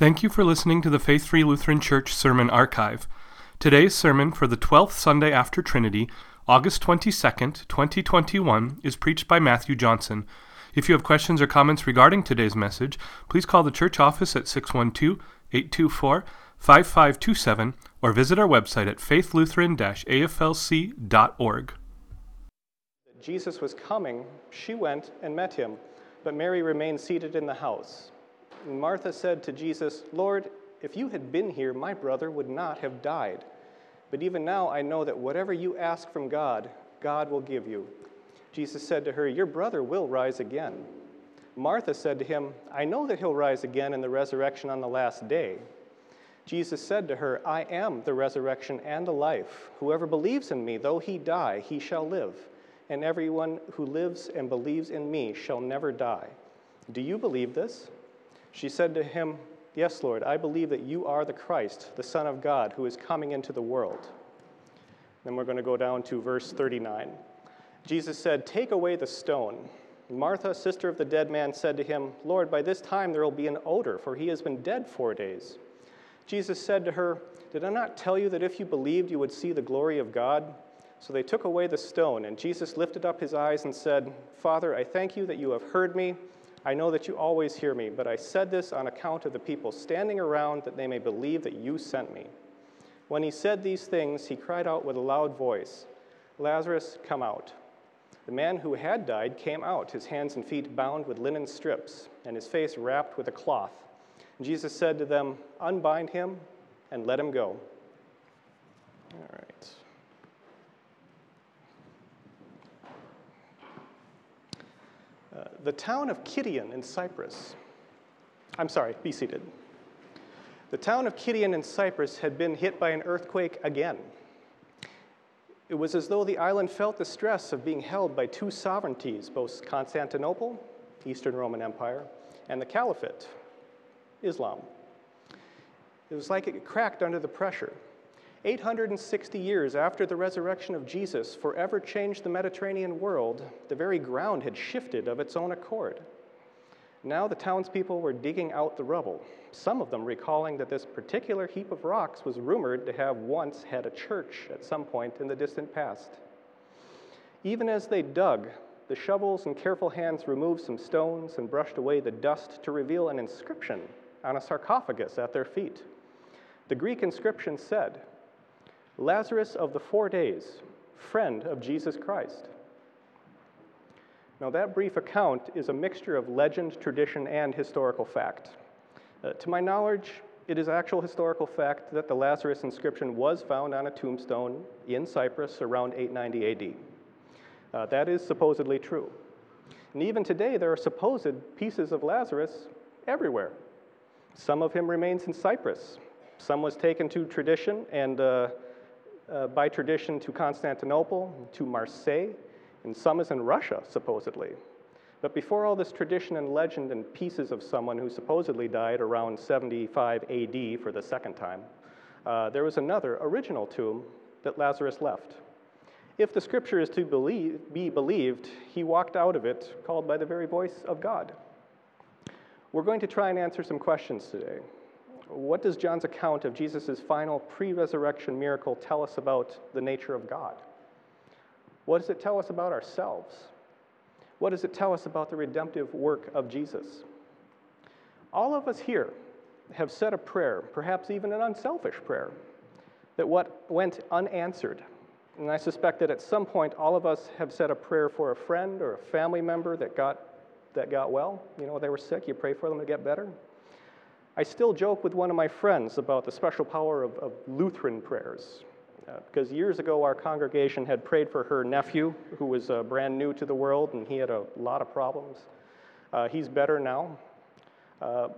Thank you for listening to the Faith Free Lutheran Church Sermon Archive. Today's sermon for the 12th Sunday after Trinity, August 22nd, 2021, is preached by Matthew Johnson. If you have questions or comments regarding today's message, please call the church office at 612 824 5527 or visit our website at faithlutheran aflc.org. Jesus was coming, she went and met him, but Mary remained seated in the house. Martha said to Jesus, Lord, if you had been here, my brother would not have died. But even now I know that whatever you ask from God, God will give you. Jesus said to her, Your brother will rise again. Martha said to him, I know that he'll rise again in the resurrection on the last day. Jesus said to her, I am the resurrection and the life. Whoever believes in me, though he die, he shall live. And everyone who lives and believes in me shall never die. Do you believe this? She said to him, Yes, Lord, I believe that you are the Christ, the Son of God, who is coming into the world. Then we're going to go down to verse 39. Jesus said, Take away the stone. Martha, sister of the dead man, said to him, Lord, by this time there will be an odor, for he has been dead four days. Jesus said to her, Did I not tell you that if you believed, you would see the glory of God? So they took away the stone, and Jesus lifted up his eyes and said, Father, I thank you that you have heard me. I know that you always hear me, but I said this on account of the people standing around, that they may believe that you sent me. When he said these things, he cried out with a loud voice, Lazarus, come out. The man who had died came out, his hands and feet bound with linen strips, and his face wrapped with a cloth. Jesus said to them, Unbind him and let him go. All right. The town of Kition in Cyprus, I'm sorry, be seated. The town of Kition in Cyprus had been hit by an earthquake again. It was as though the island felt the stress of being held by two sovereignties, both Constantinople, Eastern Roman Empire, and the Caliphate, Islam. It was like it cracked under the pressure. 860 years after the resurrection of Jesus forever changed the Mediterranean world, the very ground had shifted of its own accord. Now the townspeople were digging out the rubble, some of them recalling that this particular heap of rocks was rumored to have once had a church at some point in the distant past. Even as they dug, the shovels and careful hands removed some stones and brushed away the dust to reveal an inscription on a sarcophagus at their feet. The Greek inscription said, Lazarus of the four days, friend of Jesus Christ. Now, that brief account is a mixture of legend, tradition, and historical fact. Uh, to my knowledge, it is actual historical fact that the Lazarus inscription was found on a tombstone in Cyprus around 890 AD. Uh, that is supposedly true. And even today, there are supposed pieces of Lazarus everywhere. Some of him remains in Cyprus. Some was taken to tradition and uh, uh, by tradition to Constantinople, to Marseille, and some is in Russia, supposedly. But before all this tradition and legend and pieces of someone who supposedly died around 75 AD for the second time, uh, there was another original tomb that Lazarus left. If the scripture is to believe, be believed, he walked out of it called by the very voice of God. We're going to try and answer some questions today. What does John's account of Jesus' final pre resurrection miracle tell us about the nature of God? What does it tell us about ourselves? What does it tell us about the redemptive work of Jesus? All of us here have said a prayer, perhaps even an unselfish prayer, that what went unanswered. And I suspect that at some point all of us have said a prayer for a friend or a family member that got that got well. You know, they were sick, you pray for them to get better. I still joke with one of my friends about the special power of, of Lutheran prayers. Uh, because years ago, our congregation had prayed for her nephew, who was uh, brand new to the world, and he had a lot of problems. Uh, he's better now. Uh,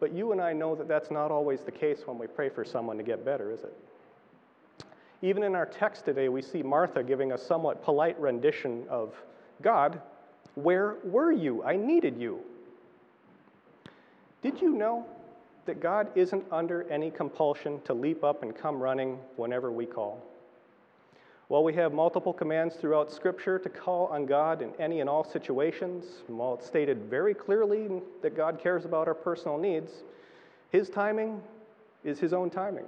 but you and I know that that's not always the case when we pray for someone to get better, is it? Even in our text today, we see Martha giving a somewhat polite rendition of God, where were you? I needed you. Did you know that God isn't under any compulsion to leap up and come running whenever we call? While we have multiple commands throughout Scripture to call on God in any and all situations, while it's stated very clearly that God cares about our personal needs, His timing is His own timing.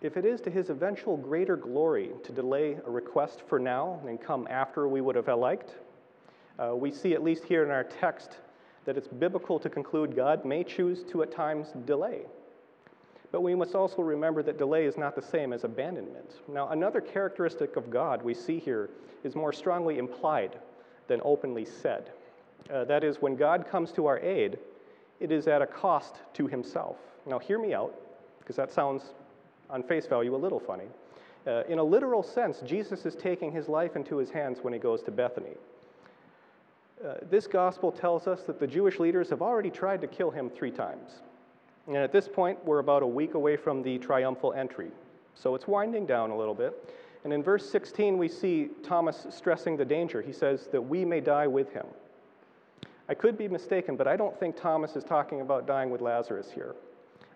If it is to His eventual greater glory to delay a request for now and come after we would have liked, uh, we see at least here in our text that it's biblical to conclude God may choose to at times delay. But we must also remember that delay is not the same as abandonment. Now, another characteristic of God we see here is more strongly implied than openly said. Uh, that is, when God comes to our aid, it is at a cost to himself. Now, hear me out, because that sounds on face value a little funny. Uh, in a literal sense, Jesus is taking his life into his hands when he goes to Bethany. Uh, this gospel tells us that the Jewish leaders have already tried to kill him three times. And at this point, we're about a week away from the triumphal entry. So it's winding down a little bit. And in verse 16, we see Thomas stressing the danger. He says that we may die with him. I could be mistaken, but I don't think Thomas is talking about dying with Lazarus here.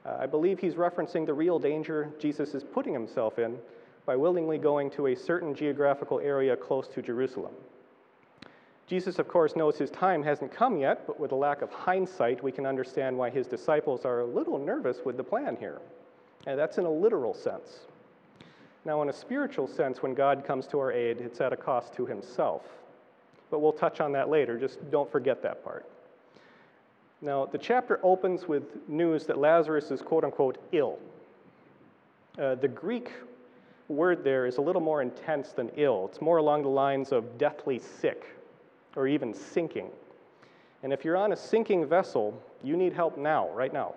Uh, I believe he's referencing the real danger Jesus is putting himself in by willingly going to a certain geographical area close to Jerusalem. Jesus, of course, knows his time hasn't come yet, but with a lack of hindsight, we can understand why his disciples are a little nervous with the plan here. And that's in a literal sense. Now, in a spiritual sense, when God comes to our aid, it's at a cost to himself. But we'll touch on that later, just don't forget that part. Now, the chapter opens with news that Lazarus is quote unquote ill. Uh, the Greek word there is a little more intense than ill, it's more along the lines of deathly sick or even sinking. And if you're on a sinking vessel, you need help now, right now.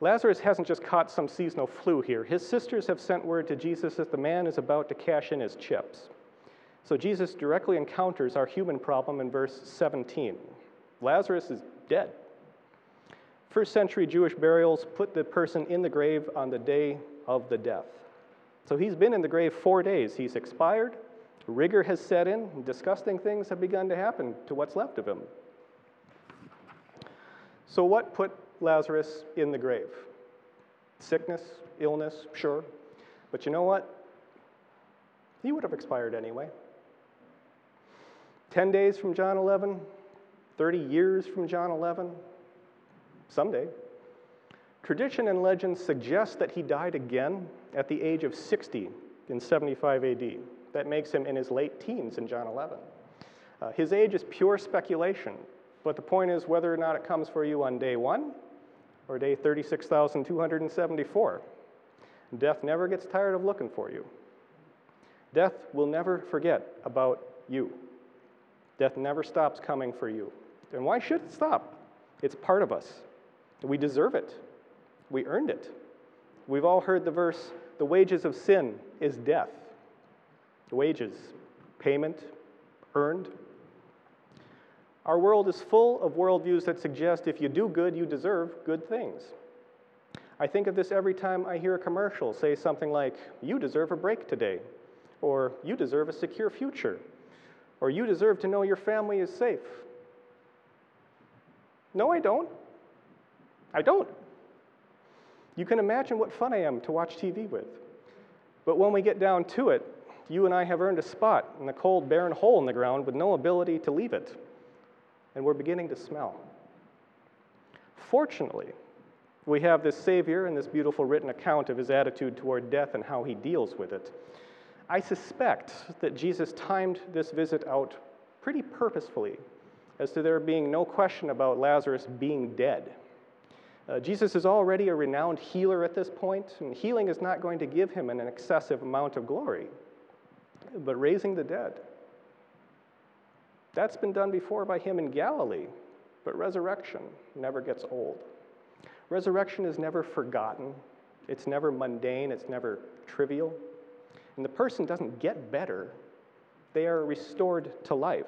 Lazarus hasn't just caught some seasonal flu here. His sisters have sent word to Jesus that the man is about to cash in his chips. So Jesus directly encounters our human problem in verse 17. Lazarus is dead. First century Jewish burials put the person in the grave on the day of the death. So he's been in the grave four days. He's expired, Rigor has set in, and disgusting things have begun to happen to what's left of him. So, what put Lazarus in the grave? Sickness, illness, sure. But you know what? He would have expired anyway. 10 days from John 11, 30 years from John 11, someday. Tradition and legend suggest that he died again at the age of 60 in 75 AD. That makes him in his late teens in John 11. Uh, his age is pure speculation, but the point is whether or not it comes for you on day one or day 36,274. Death never gets tired of looking for you. Death will never forget about you. Death never stops coming for you. And why should it stop? It's part of us. We deserve it. We earned it. We've all heard the verse the wages of sin is death wages, payment, earned. Our world is full of worldviews that suggest if you do good, you deserve good things. I think of this every time I hear a commercial say something like, You deserve a break today, or You deserve a secure future, or You deserve to know your family is safe. No, I don't. I don't. You can imagine what fun I am to watch TV with. But when we get down to it, you and I have earned a spot in the cold, barren hole in the ground with no ability to leave it. And we're beginning to smell. Fortunately, we have this Savior and this beautiful written account of his attitude toward death and how he deals with it. I suspect that Jesus timed this visit out pretty purposefully, as to there being no question about Lazarus being dead. Uh, Jesus is already a renowned healer at this point, and healing is not going to give him an excessive amount of glory but raising the dead. That's been done before by him in Galilee, but resurrection never gets old. Resurrection is never forgotten, it's never mundane, it's never trivial. And the person doesn't get better, they are restored to life.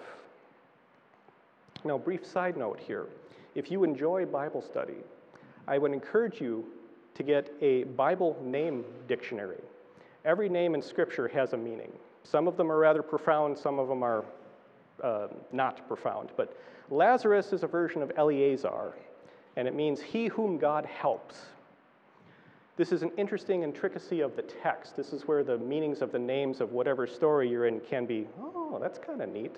Now, brief side note here if you enjoy Bible study, I would encourage you to get a Bible name dictionary. Every name in Scripture has a meaning. Some of them are rather profound, some of them are uh, not profound. But Lazarus is a version of Eleazar, and it means he whom God helps. This is an interesting intricacy of the text. This is where the meanings of the names of whatever story you're in can be, oh, that's kind of neat.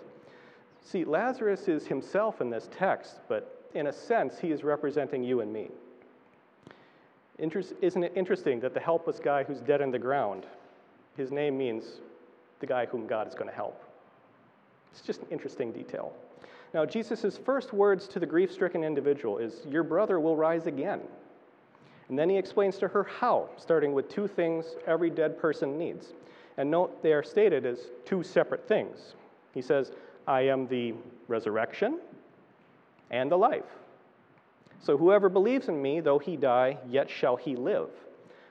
See, Lazarus is himself in this text, but in a sense, he is representing you and me. isn't it interesting that the helpless guy who's dead in the ground, his name means the guy whom God is going to help? It's just an interesting detail. Now, Jesus' first words to the grief stricken individual is, Your brother will rise again. And then he explains to her how, starting with two things every dead person needs. And note they are stated as two separate things. He says, I am the resurrection and the life. So whoever believes in me, though he die, yet shall he live.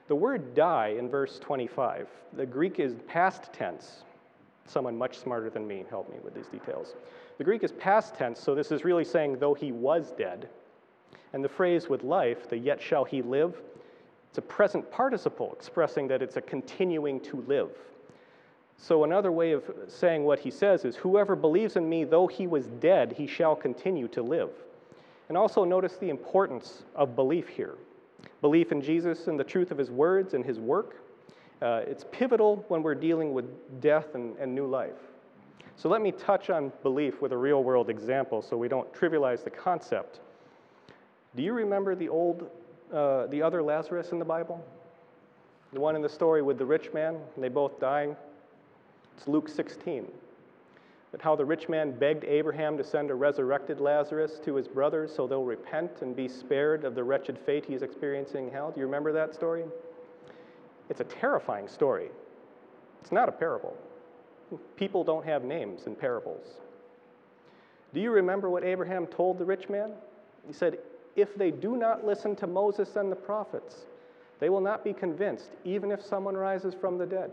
The word die in verse 25, the Greek is past tense. Someone much smarter than me help me with these details. The Greek is past tense, so this is really saying, though he was dead. And the phrase with life, the yet shall he live, it's a present participle expressing that it's a continuing to live. So, another way of saying what he says is, Whoever believes in me, though he was dead, he shall continue to live. And also notice the importance of belief here belief in Jesus and the truth of his words and his work. Uh, it's pivotal when we're dealing with death and, and new life. So, let me touch on belief with a real world example so we don't trivialize the concept. Do you remember the old, uh, the other Lazarus in the Bible? The one in the story with the rich man, and they both dying? It's Luke 16. But how the rich man begged Abraham to send a resurrected Lazarus to his brothers so they'll repent and be spared of the wretched fate he's experiencing in hell. Do you remember that story? It's a terrifying story. It's not a parable. People don't have names in parables. Do you remember what Abraham told the rich man? He said, If they do not listen to Moses and the prophets, they will not be convinced, even if someone rises from the dead.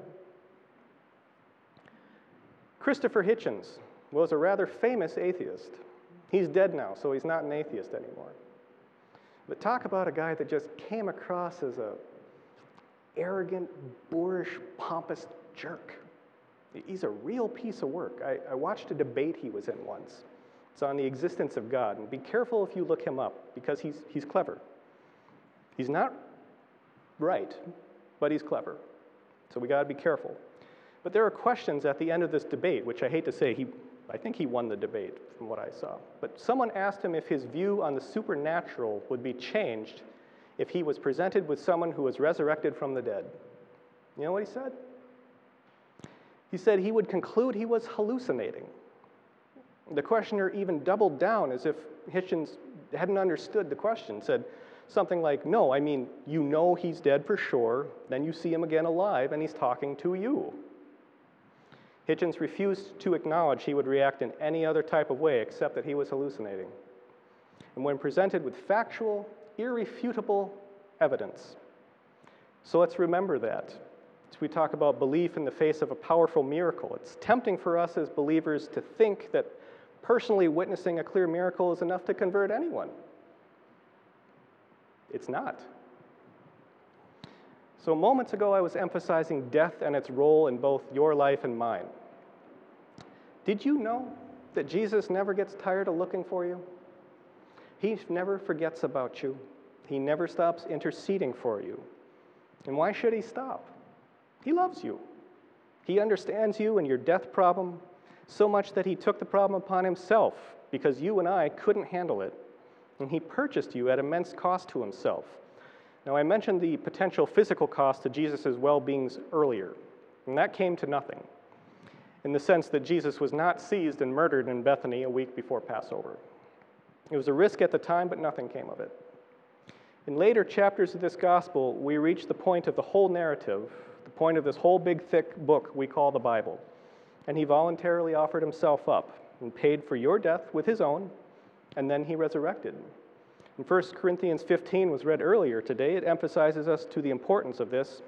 Christopher Hitchens was a rather famous atheist. He's dead now, so he's not an atheist anymore. But talk about a guy that just came across as a arrogant, boorish, pompous jerk. He's a real piece of work. I, I, watched a debate he was in once. It's on the existence of God. And be careful if you look him up because he's, he's clever. He's not right, but he's clever. So we got to be careful. But there are questions at the end of this debate, which I hate to say, he, I think he won the debate from what I saw. But someone asked him if his view on the supernatural would be changed if he was presented with someone who was resurrected from the dead. You know what he said? He said he would conclude he was hallucinating. The questioner even doubled down as if Hitchens hadn't understood the question, said something like, No, I mean, you know he's dead for sure, then you see him again alive, and he's talking to you. Hitchens refused to acknowledge he would react in any other type of way except that he was hallucinating. And when presented with factual, irrefutable evidence. So let's remember that. As we talk about belief in the face of a powerful miracle, it's tempting for us as believers to think that personally witnessing a clear miracle is enough to convert anyone. It's not. So, moments ago, I was emphasizing death and its role in both your life and mine. Did you know that Jesus never gets tired of looking for you? He never forgets about you, He never stops interceding for you. And why should He stop? He loves you. He understands you and your death problem so much that He took the problem upon Himself because you and I couldn't handle it. And He purchased you at immense cost to Himself now, I mentioned the potential physical cost to Jesus' well beings earlier, and that came to nothing, in the sense that Jesus was not seized and murdered in Bethany a week before Passover. It was a risk at the time, but nothing came of it. In later chapters of this gospel, we reach the point of the whole narrative, the point of this whole big, thick book we call the Bible. And he voluntarily offered himself up and paid for your death with his own, and then he resurrected. In 1 Corinthians 15 was read earlier today. It emphasizes us to the importance of this.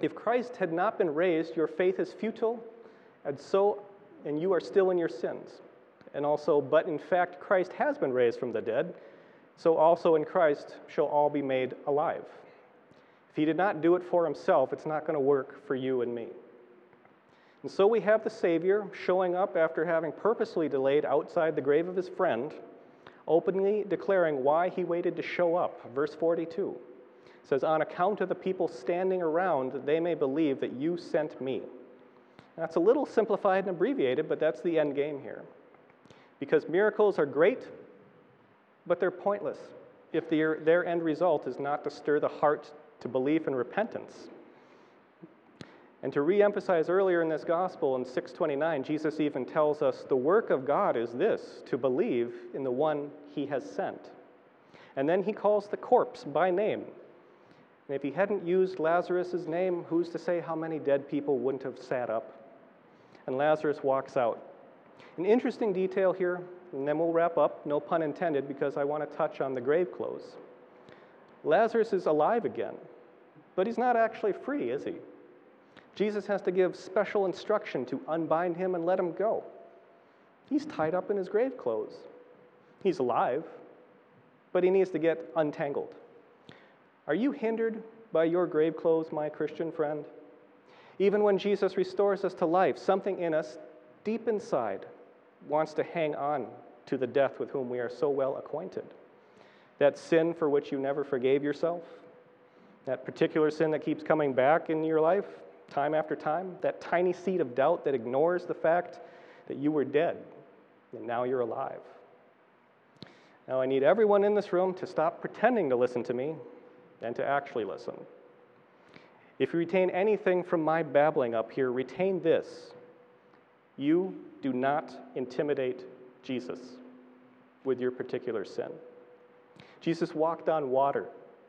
If Christ had not been raised, your faith is futile, and so and you are still in your sins. And also, but in fact Christ has been raised from the dead, so also in Christ shall all be made alive. If he did not do it for himself, it's not going to work for you and me. And so we have the Savior showing up after having purposely delayed outside the grave of his friend openly declaring why he waited to show up. Verse 42 says, On account of the people standing around, they may believe that you sent me. That's a little simplified and abbreviated, but that's the end game here. Because miracles are great, but they're pointless if their, their end result is not to stir the heart to belief and repentance. And to re-emphasize earlier in this gospel in 629, Jesus even tells us the work of God is this, to believe in the one he has sent. And then he calls the corpse by name. And if he hadn't used Lazarus' name, who's to say how many dead people wouldn't have sat up? And Lazarus walks out. An interesting detail here, and then we'll wrap up, no pun intended, because I want to touch on the grave clothes. Lazarus is alive again, but he's not actually free, is he? Jesus has to give special instruction to unbind him and let him go. He's tied up in his grave clothes. He's alive, but he needs to get untangled. Are you hindered by your grave clothes, my Christian friend? Even when Jesus restores us to life, something in us deep inside wants to hang on to the death with whom we are so well acquainted. That sin for which you never forgave yourself, that particular sin that keeps coming back in your life time after time, that tiny seed of doubt that ignores the fact that you were dead and now you're alive. Now, I need everyone in this room to stop pretending to listen to me and to actually listen. If you retain anything from my babbling up here, retain this you do not intimidate Jesus with your particular sin. Jesus walked on water.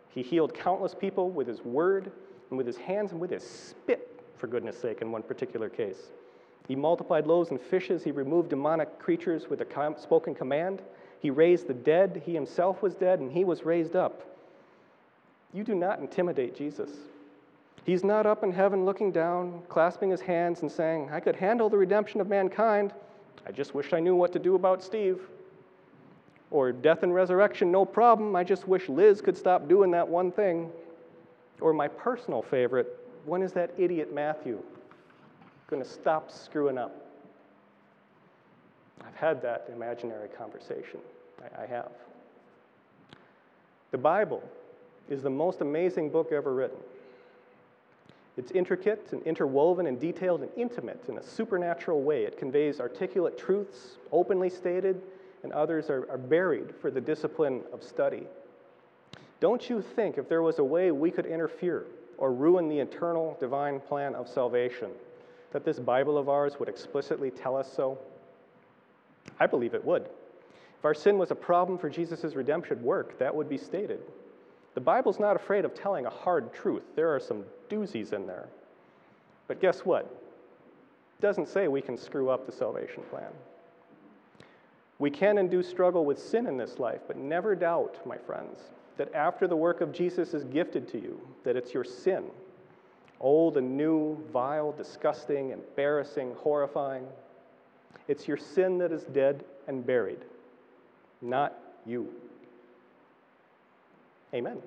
He healed countless people with his word and with his hands and with his spit, for goodness sake, in one particular case. He multiplied loaves and fishes. He removed demonic creatures with a spoken command. He raised the dead. He himself was dead and he was raised up. You do not intimidate Jesus. He's not up in heaven looking down, clasping his hands and saying, I could handle the redemption of mankind. I just wish I knew what to do about Steve. Or death and resurrection, no problem. I just wish Liz could stop doing that one thing. Or my personal favorite, when is that idiot Matthew going to stop screwing up? I've had that imaginary conversation. I, I have. The Bible is the most amazing book ever written. It's intricate and interwoven and detailed and intimate in a supernatural way. It conveys articulate truths, openly stated, and others are, are buried for the discipline of study. Don't you think if there was a way we could interfere or ruin the eternal divine plan of salvation, that this Bible of ours would explicitly tell us so? I believe it would. If our sin was a problem for Jesus' redemption work, that would be stated. The Bible's not afraid of telling a hard truth. There are some doozies in there. But guess what? It doesn't say we can screw up the salvation plan. We can and do struggle with sin in this life, but never doubt, my friends, that after the work of Jesus is gifted to you, that it's your sin, old and new, vile, disgusting, embarrassing, horrifying. It's your sin that is dead and buried, not you. Amen.